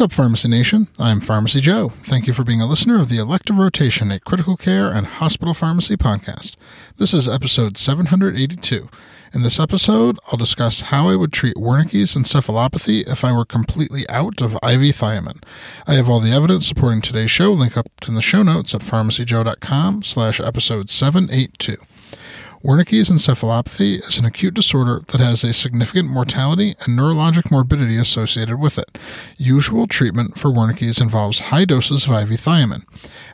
What's up, Pharmacy Nation? I'm Pharmacy Joe. Thank you for being a listener of the Elective Rotation, a critical care and hospital pharmacy podcast. This is episode 782. In this episode, I'll discuss how I would treat Wernicke's encephalopathy if I were completely out of IV thiamine. I have all the evidence supporting today's show. Link up in the show notes at pharmacyjoe.com slash episode 782. Wernicke's encephalopathy is an acute disorder that has a significant mortality and neurologic morbidity associated with it. Usual treatment for Wernicke's involves high doses of IV thiamine.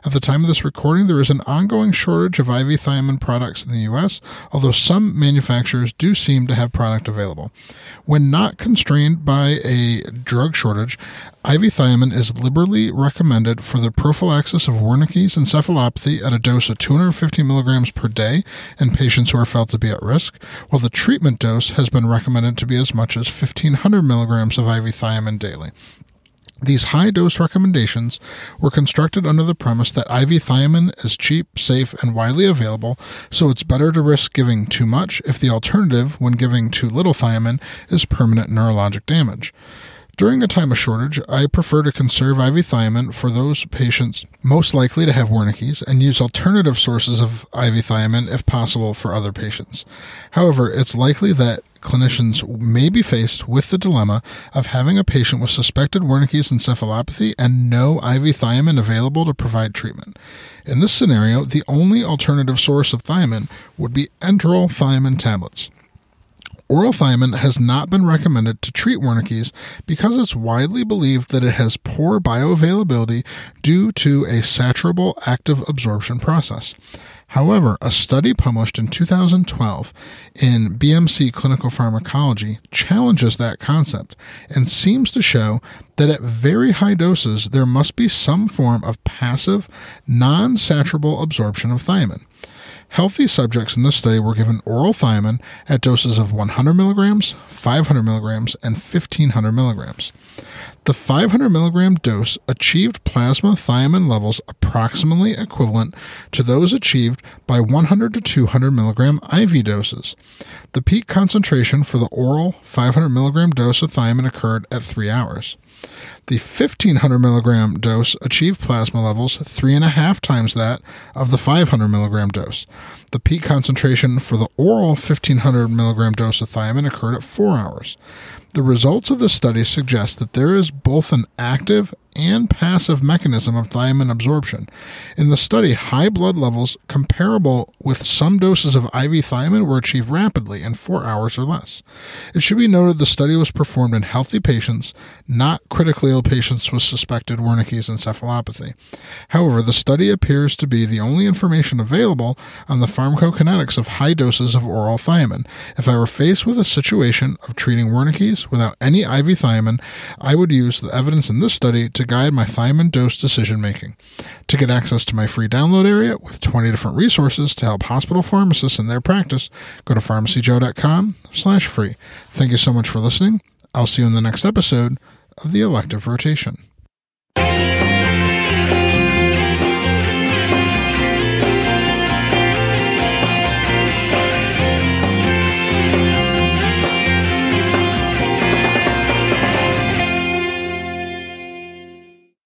At the time of this recording, there is an ongoing shortage of IV thiamine products in the U.S., although some manufacturers do seem to have product available. When not constrained by a drug shortage, IV thiamine is liberally recommended for the prophylaxis of Wernicke's encephalopathy at a dose of 250 milligrams per day in patients who are felt to be at risk, while the treatment dose has been recommended to be as much as 1500 milligrams of IV daily. These high dose recommendations were constructed under the premise that IV thiamine is cheap, safe, and widely available, so it's better to risk giving too much if the alternative, when giving too little thiamine, is permanent neurologic damage. During a time of shortage, I prefer to conserve IV thiamine for those patients most likely to have Wernicke's and use alternative sources of IV thiamine if possible for other patients. However, it's likely that clinicians may be faced with the dilemma of having a patient with suspected Wernicke's encephalopathy and no IV thiamine available to provide treatment. In this scenario, the only alternative source of thiamine would be enteral thiamine tablets. Oral thiamine has not been recommended to treat Wernicke's because it's widely believed that it has poor bioavailability due to a saturable active absorption process. However, a study published in 2012 in BMC Clinical Pharmacology challenges that concept and seems to show that at very high doses there must be some form of passive, non saturable absorption of thiamine. Healthy subjects in this study were given oral thiamine at doses of 100 milligrams, 500 milligrams, and 1500 milligrams. The 500 milligram dose achieved plasma thiamine levels approximately equivalent to those achieved by 100 to 200 milligram IV doses. The peak concentration for the oral 500 milligram dose of thiamine occurred at three hours. The 1500 milligram dose achieved plasma levels three and a half times that of the 500 milligram dose. The peak concentration for the oral 1500 milligram dose of thiamine occurred at four hours. The results of this study suggest that there is both an active and passive mechanism of thiamine absorption. In the study, high blood levels comparable with some doses of IV thiamine were achieved rapidly in four hours or less. It should be noted the study was performed in healthy patients, not critically ill patients with suspected Wernicke's encephalopathy. However, the study appears to be the only information available on the pharmacokinetics of high doses of oral thiamine. If I were faced with a situation of treating Wernicke's without any IV thiamine, I would use the evidence in this study to guide my thiamine dose decision making. To get access to my free download area with 20 different resources to help hospital pharmacists in their practice, go to pharmacyjoe.com slash free. Thank you so much for listening. I'll see you in the next episode of the elective rotation.